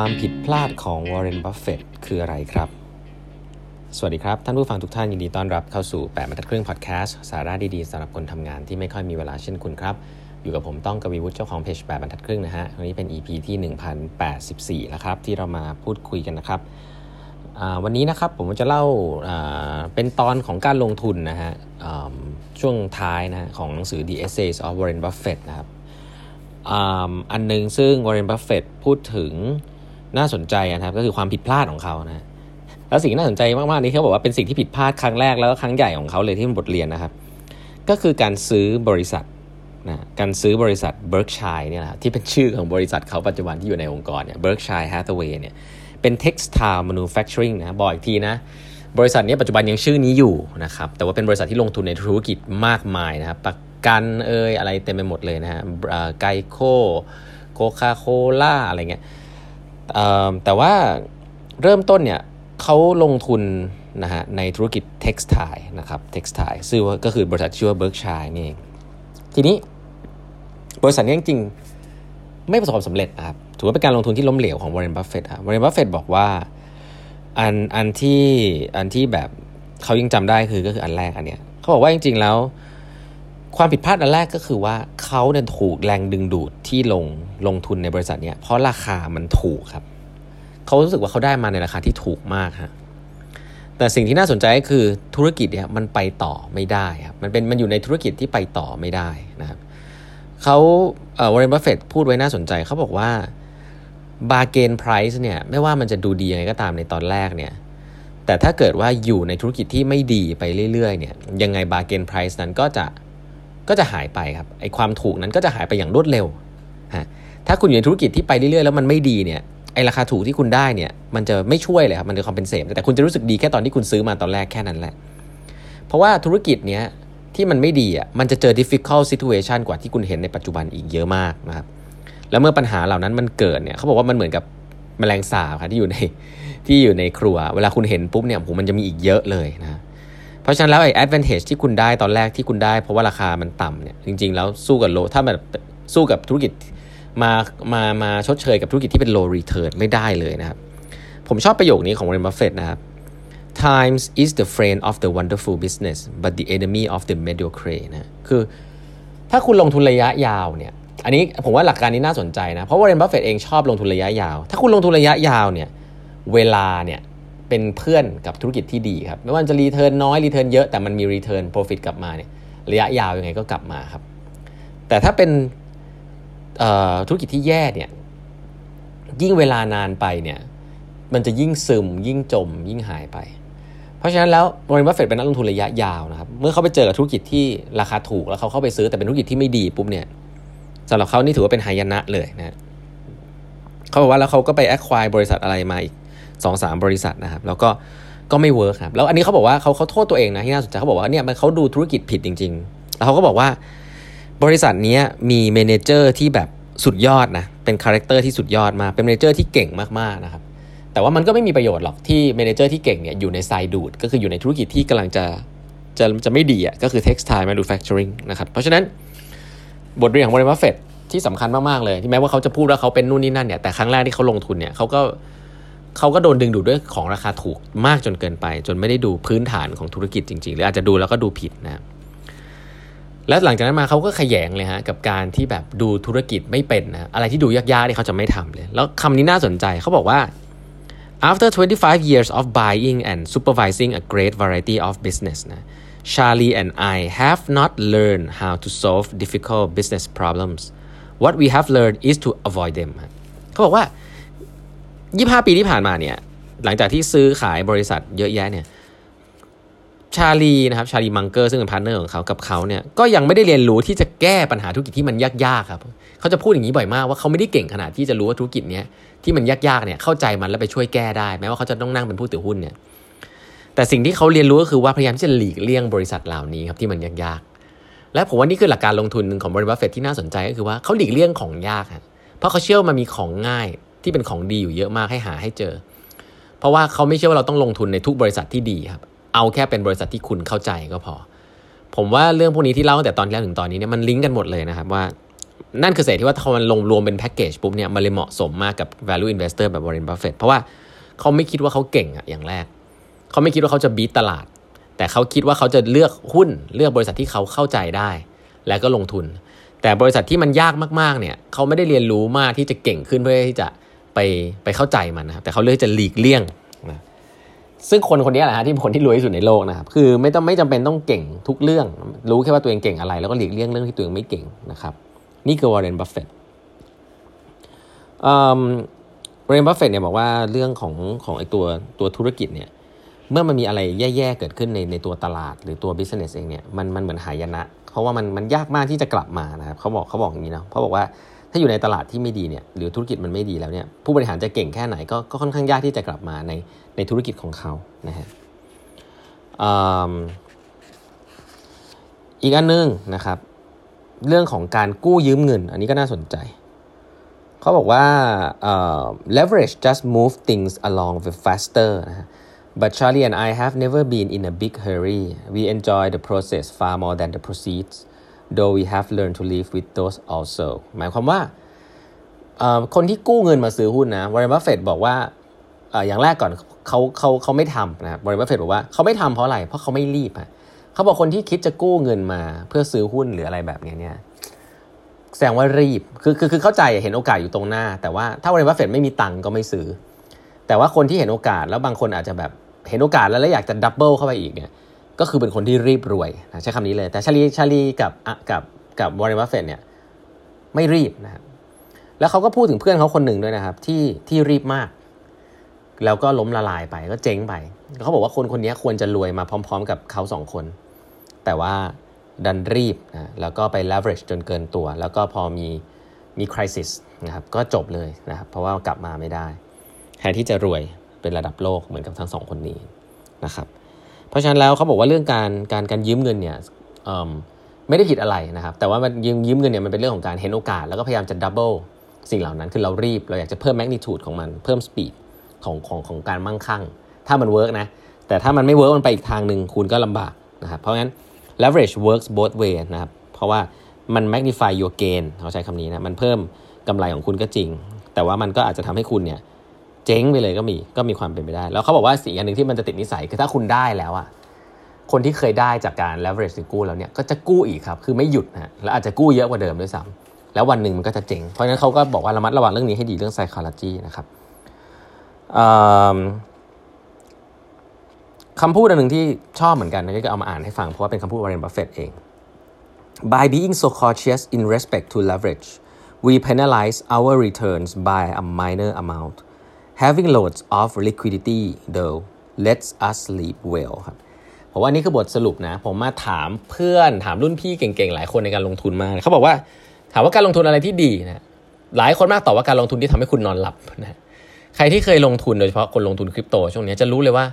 ความผิดพลาดของวอร์เรน บัฟเฟตคืออะไรครับ สวัสดีครับ ท่านผู้ฟังทุกท่านยินดีต้อนรับเข้าสู่ 8บรรทัดครึ่งพอดแคสต์สาระดีๆสำหรับคนทำงานที่ไม่ค่อยมีเวลาเช่นคุณครับ อยู่กับผมต้องกวีวุฒิเจ้าของเพจ8บรรทัดครึ่งนะฮะวันนี้เป็น EP ที่ 1084 แล้วครับ ที่เรามาพูดคุยกันนะครับ วันนี้นะครับผมจะเล่าเป็นตอนของการลงทุนนะฮะช่วงท้ายนะของหนังสือ The Essays of Warren Buffett นะครับอันหนึ่งซึ่งวอร์เรน บัฟเฟตพูดถึง น่าสนใจนะครับก็คือความผิดพลาดของเขานะแล้วสิ่งที่น่าสนใจมากๆนี่เขาบอกว่าเป็นสิ่งที่ผิดพลาดครั้งแรกแล้วก็ครั้งใหญ่ของเขาเลยที่เป็นบทเรียนนะครับ ก็คือการซื้อบริษัทนะการซื้อบริษัท Berkshire เนี่ยนะที่เป็นชื่อของบริษัทเขาปัจจุบันที่อยู่ในองค์กรเนี่ย Berkshire Hathaway เนี่ยเป็น textile manufacturing นะบอกอีกทีนะบริษัทนี้ปัจจุบันยังชื่อนี้อยู่นะครับแต่ว่าเป็นบริษัทที่ลงทุนในธุรกิจมากมายนะครับประกันเอยอะไรเต็มไปหมดเลยนะฮะ GEICO โคคาโคล่าอะไรเงี้ย แต่ว่าเริ่มต้นเนี่ยเขาลงทุนนะฮะในธุรกิจ textile นะครับ textile ซึ่งก็คือบริษัทชื่อว่า Berkshire นี่เองทีนี้บริษัทนี้จริงๆ ไม่ประสบความสำเร็จนะครับถือว่าเป็นการลงทุนที่ล้มเหลวของวอร์เรนบัฟเฟตต์วอร์เรนบัฟเฟตต์บอกว่าอันอันที่อันที่แบบเขายังจำได้คือก็คืออันแรกอันเนี้ยเขาบอกว่าจริง ๆ แล้ว ความผิดพลาดอันแรกก็คือว่าเขาเนี่ยถูกแรงดึงดูดที่ลงลงทุนในบริษัทเนี้ยเพราะราคามันถูกครับเขารู้สึกว่าเขาได้มาในราคาที่ถูกมากฮะแต่สิ่งที่น่าสนใจก็คือธุรกิจเนี่ยมันไปต่อไม่ได้ครับมันเป็นมันอยู่ในธุรกิจที่ไปต่อไม่ได้นะครับเขาเอ่อวอร์เรนบัฟเฟตพูดไว้น่าสนใจเขาบอกว่าbargain price เนี่ยไม่ว่ามันจะดูดียังไงก็ตามในตอนแรกเนี่ยแต่ถ้าเกิดว่าอยู่ในธุรกิจที่ไม่ดีไปเรื่อยๆเนี่ยยังไง bargain price นั้นก็จะ ก็จะหายไปครับไอความถูกนั้นก็จะหายไปอย่างรวดเร็วฮะถ้าคุณอยู่ในธุรกิจที่ไปเรื่อยๆแล้วมันไม่ดีเนี่ยไอราคาถูกที่คุณได้เนี่ยมันจะไม่ช่วยเลยครับมันจะ compensate แต่คุณจะรู้สึกดีแค่ตอนที่คุณซื้อมาตอนแรกแค่นั้นแหละ เพราะว่าธุรกิจเนี้ยที่มันไม่ดีอะมันจะเจอ difficult situation กว่าที่คุณเห็นในปัจจุบันอีกเยอะมากนะครับแล้วเมื่อปัญหาเหล่านั้นมันเกิดเนี่ยเขาบอกว่ามันเหมือนกับแมลงสาบครับที่อยู่ในที่อยู่ในครัว เวลาคุณเห็นปุ๊บเนี่ยผมมันจะมีอีกเยอะเลยนะ เพราะฉะนั้นแล้วไอ้ advantage ที่คุณได้ตอนแรกที่คุณได้ เพราะว่าราคามันต่ำเนี่ยจริง ๆ แล้วสู้กับโลถ้าแบบสู้กับธุรกิจมามามาชดเชยกับธุรกิจที่เป็น low return ไม่ได้เลยนะครับ ผมชอบประโยคนี้ของ Warren Buffett นะครับ times is the friend of the wonderful business but the enemy of the mediocre นะคือถ้าคุณลงทุนระยะยาวเนี่ยอันนี้ผมว่าหลักการนี้น่าสนใจนะ เพราะวอร์เรนบัฟเฟตเองชอบลงทุนระยะยาว ถ้าคุณลงทุนระยะยาวเนี่ยเวลาเนี่ย เป็นเพื่อนกับธุรกิจที่ดีครับไม่ว่าจะ return น้อย return เยอะแต่มันมี return profit กลับมาเนี่ยระยะยาวยังไงก็กลับมาครับ แต่ถ้าเป็นธุรกิจที่แย่เนี่ยยิ่งเวลานานไปเนี่ยมันจะยิ่งซึมยิ่งจม ยิ่งหายไป เพราะฉะนั้นแล้วบริษัทเฟดเป็นนักลงทุนระยะยาวนะครับเมื่อเขาไปเจอกับธุรกิจที่ราคาถูกแล้วเขาเข้าไปซื้อแต่เป็นธุรกิจที่ไม่ดีปุ๊บเนี่ยสำหรับเขานี่ถือว่าเป็นหายนะเลยนะเขาบอกว่าแล้วเขาก็ไป acquire บริษัทอะไรมาอีก สองสามบริษัทนะครับ แล้วก็ก็ไม่ work ครับ แล้วอันนี้เขาบอกว่าเขาเขาโทษตัวเองนะที่น่าสนใจเขาบอกว่าเนี่ยมันเขาดูธุรกิจผิดจริง ๆ แล้วเขาก็บอกว่าบริษัทนี้มี manager ที่แบบสุดยอดนะ เป็น character ที่สุดยอดมาเป็น manager ที่เก่งมากๆนะครับ แต่ว่ามันก็ไม่มีประโยชน์หรอกที่ manager ที่เก่งเนี่ยอยู่ในไซดูดก็คืออยู่ในธุรกิจที่กำลังจะจะจะไม่ดีอะก็คือ textile manufacturing นะครับ เพราะฉะนั้นบทเรียนของบริษัทเฟดที่สำคัญมาก ๆ เลย ที่แม้ว่าเขาจะพูดว่าเขาเป็นนู่นนี่นั่นเนี่ยแต่ครั้งแรกที่เขาลงทุนเนี่ยเขาก็ เขาก็โดนดึงดูดด้วยของราคาถูกมากจนเกินไป จนไม่ได้ดูพื้นฐานของธุรกิจจริงๆ หรืออาจจะดูแล้วก็ดูผิดนะแล้วหลังจากนั้นมาเขาก็ขยงเลยฮะกับการที่แบบดูธุรกิจไม่เป็นนะอะไรที่ดูยากๆที่เขาจะไม่ทำเลย แล้วคำนี้น่าสนใจเขาบอกว่า after 25 years of buying and supervising a great variety of business นะ Charlie and I have not learned how to solve difficult business problems what we have learned is to avoid them เขาบอกว่า ยี่ห้าปีที่ผ่านมาเนี่ย หลังจากที่ซื้อขายบริษัทเยอะแยะเนี่ย ชาลีนะครับ ชาลีมังเกอร์ซึ่งเป็น partner ของเขากับเขาเนี่ย ก็ยังไม่ได้เรียนรู้ที่จะแก้ปัญหาธุรกิจที่มันยากๆครับ เขาจะพูดอย่างนี้บ่อยมากว่าเขาไม่ได้เก่งขนาดที่จะรู้ว่าธุรกิจเนี้ยที่มันยากๆเนี่ยเข้าใจมันแล้วไปช่วยแก้ได้แม้ว่าเขาจะต้องนั่งเป็นผู้ถือหุ้นเนี่ย แต่สิ่งที่เขาเรียนรู้ก็คือว่าพยายามที่จะหลีกเลี่ยงบริษัทเหล่านี้ครับที่มันยากๆ และผมว่านี่คือหลักการลงทุนหนึ่งของบริษัทที่น่าสนใจก็คือว่าเขาหลีกเลี่ยงของยากเพราะเขาเชื่อมันมีของง่าย ที่เป็นของดีอยู่เยอะมากให้หาให้เจอ เพราะว่าเขาไม่เชื่อว่าเราต้องลงทุนในทุกบริษัทที่ดีครับ เอาแค่เป็นบริษัทที่คุณเข้าใจก็พอ ผมว่าเรื่องพวกนี้ที่เล่าตั้งแต่ตอนแรกถึงตอนนี้เนี่ยมันลิงก์กันหมดเลยนะครับว่า นั่นคือเศษที่ว่าพอมันลงรวมเป็นแพ็กเกจปุ๊บเนี่ยมันเลยเหมาะสมมากกับ value investor แบบ Warren Buffett เพราะว่าเขาไม่คิดว่าเขาเก่งอะอย่างแรก เขาไม่คิดว่าเขาจะบีตตลาด แต่เขาคิดว่าเขาจะเลือกหุ้นเลือกบริษัทที่เขาเข้าใจได้ แล้วก็ลงทุน แต่บริษัทที่มันยากมากๆเนี่ยเขาไม่ได้เรียนรู้มากที่จะเก่งขึ้นเพื่อที่จะ ไปไปเข้าใจมันนะครับแต่เขาเลือกจะหลีกเลี่ยงนะซึ่งคนคนนี้แหละฮะที่คนที่รวยที่สุดในโลกนะครับคือไม่ต้องไม่จำเป็นต้องเก่งทุกเรื่อง รู้แค่ว่าตัวเองเก่งอะไร แล้วก็หลีกเลี่ยงเรื่องที่ตัวเองไม่เก่งนะครับ นี่คือวอร์เรนบัฟเฟตต์วอร์เรนบัฟเฟตต์เนี่ยบอกว่าเรื่องของของไอตัวตัวธุรกิจเนี่ยเมื่อมันมีอะไรแย่ๆเกิดขึ้นในในตัวตลาดหรือตัว business เองเนี่ยมันมันเหมือนหายนะ เพราะว่ามันมันยากมากที่จะกลับมานะครับเขาบอกเขาบอกอย่างนี้นะเขาบอกว่า ถ้าอยู่ในตลาดที่ไม่ดีเนี่ยหรือธุรกิจมันไม่ดีแล้วเนี่ยผู้บริหารจะเก่งแค่ไหนก็ก็ค่อนข้างยากที่จะกลับมาในในธุรกิจของเขานะฮะอีกอันนึงนะครับ เรื่องของการกู้ยืมเงิน อันนี้ก็น่าสนใจ เขาบอกว่า leverage just move things along with faster นะฮะ but Charlie and I have never been in a big hurry we enjoy the process far more than the proceeds though we have learned to live with those also หมายความว่าคนที่กู้เงินมาซื้อหุ้นนะวอร์เรนบัฟเฟตบอกว่าอย่างแรกก่อนเขาเขาเขาไม่ทำนะวอร์เรนบัฟเฟตบอกว่าเขาไม่ทำเพราะอะไร เพราะเขาไม่รีบอะเขาบอกคนที่คิดจะกู้เงินมาเพื่อซื้อหุ้นหรืออะไรแบบนี้เนี่ยแสดงว่ารีบคือคือคือเข้าใจเห็นโอกาสอยู่ตรงหน้า แต่ว่าถ้าวอร์เรนบัฟเฟตไม่มีตังก็ไม่ซื้อ แต่ว่าคนที่เห็นโอกาสแล้วบางคนอาจจะแบบเห็นโอกาสแล้วแล้วอยากจะ double เข้าไปอีกเนี่ย ก็คือเป็นคนที่รีบรวยนะใช้คำนี้เลย แต่ชาลีชาลีกับกับกับวอร์เรนบัฟเฟตเนี่ยไม่รีบนะครับแล้วเขาก็พูดถึงเพื่อนเขาคนหนึ่งด้วยนะครับ ที่ที่รีบมาก แล้วก็ล้มละลายไปก็เจ๊งไปเขาบอกว่าคนคนนี้ควรจะรวยมาพร้อม ๆ กับเขาสองคน แต่ว่าดันรีบนะแล้วก็ไป leverage จนเกินตัว แล้วก็พอมีมี crisis นะครับก็จบเลยนะครับเพราะว่ากลับมาไม่ได้แทนที่จะรวยเป็นระดับโลกเหมือนกับทั้งสองคนนี้นะครับ เพราะฉะนั้นแล้วเขาบอกว่าเรื่องการการการยืมเงินเนี่ยไม่ได้ผิดอะไรนะครับ แต่ว่ามันยืมยืมเงินเนี่ยมันเป็นเรื่องของการเห็นโอกาส แล้วก็พยายามจะ double สิ่งเหล่านั้น คือเรารีบ เราอยากจะเพิ่ม magnitude ของมันเพิ่ม speed ของของของการมั่งคั่ง ถ้ามัน work นะ แต่ถ้ามันไม่ work มันไปอีกทางหนึ่งคุณก็ลำบากนะครับ เพราะงั้น leverage works both way นะครับ เพราะว่ามัน magnify your gain เขาใช้คำนี้นะ มันเพิ่มกำไรของคุณก็จริง แต่ว่ามันก็อาจจะทำให้คุณเนี่ย เจ๊งไปเลยก็มีก็มีความเป็นไปได้ แล้วเขาบอกว่าสิ่งอันหนึ่งที่มันจะติดนิสัยคือถ้าคุณได้แล้วอะคนที่เคยได้จากการ leverage หรือกู้แล้วเนี่ยก็จะกู้อีกครับคือไม่หยุดนะแล้วอาจจะกู้เยอะกว่าเดิมด้วยซ้ำแล้ววันหนึ่งมันก็จะเจ๊งเพราะฉะนั้นเขาก็บอกว่าระมัดระวังเรื่องนี้ให้ดีเรื่อง psychology นะครับคำพูดอันหนึ่งที่ชอบเหมือนกันนะก็เอามาอ่านให้ฟังเพราะว่าเป็นคำพูดวอร์เรนบัฟเฟตเอง By being so cautious in respect to leverage we penalize our returns by a minor amount having loads of liquidity though lets us sleep well ครับผมว่านี่คือบทสรุปนะ ผมมาถามเพื่อนถามรุ่นพี่เก่งๆ หลายคนในการลงทุนมาเขาบอกว่าถามว่าการลงทุนอะไรที่ดีนะหลายคนมากตอบว่าการลงทุนที่ทำให้คุณนอนหลับนะใครที่เคยลงทุนโดยเฉพาะคนลงทุนคริปโตช่วงนี้จะรู้เลยว่า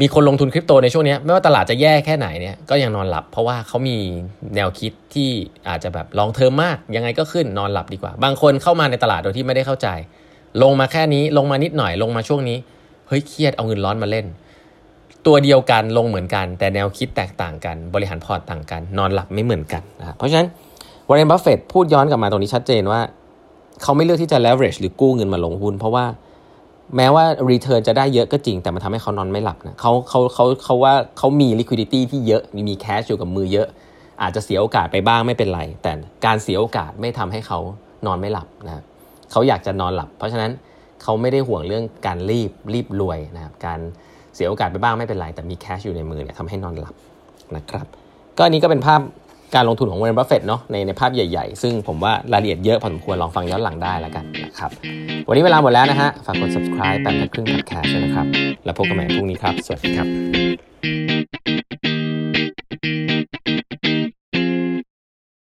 มีคนลงทุนคริปโตในช่วงนี้ไม่ว่าตลาดจะแย่แค่ไหนเนี่ยก็ยังนอนหลับ เพราะว่าเขามีแนวคิดที่อาจจะแบบ long term มากยังไงก็ขึ้นนอนหลับดีกว่า บางคนเข้ามาในตลาดโดยที่ไม่ได้เข้าใจ ลงมาแค่นี้ลงมานิดหน่อยลงมาช่วงนี้ เฮ้ยเครียดเอาเงินร้อนมาเล่น ตัวเดียวกันลงเหมือนกัน แต่แนวคิดแตกต่างกัน บริหารพอร์ตต่างกัน นอนหลับไม่เหมือนกันนะครับเพราะฉะนั้นวอร์เรนบัฟเฟตพูดย้อนกลับมาตรงนี้ชัดเจนว่า เขาไม่เลือกที่จะ leverage หรือกู้เงินมาลงหุ้น เพราะว่าแม้ว่า return จะได้เยอะก็จริง แต่มันทำให้เขานอนไม่หลับนะเขาเขาเขาเขาว่าเขามี liquidity ที่เยอะมี cash อยู่กับมือเยอะ อาจจะเสียโอกาสไปบ้างไม่เป็นไร แต่การเสียโอกาสไม่ทำให้เขานอนไม่หลับนะ เขาอยากจะนอนหลับ เพราะฉะนั้นเขาไม่ได้ห่วงเรื่องการรีบรีบรวยนะครับการเสียโอกาสไปบ้างไม่เป็นไร แต่มี cash อยู่ในมือเนี่ยทำให้นอนหลับนะครับก็อันนี้ก็เป็นภาพการลงทุนของวอร์เรนบัฟเฟตเนาะในในภาพใหญ่ๆ ซึ่งผมว่ารายละเอียดเยอะพอสมควรลองฟังย้อนหลังได้แล้วกันนะครับ วันนี้เวลาหมดแล้วนะฮะ ฝากกด subscribe แปดครึ่ง podcast ด้วยนะครับ แล้วพบกันใหม่พรุ่งนี้ครับ สวัสดีครับ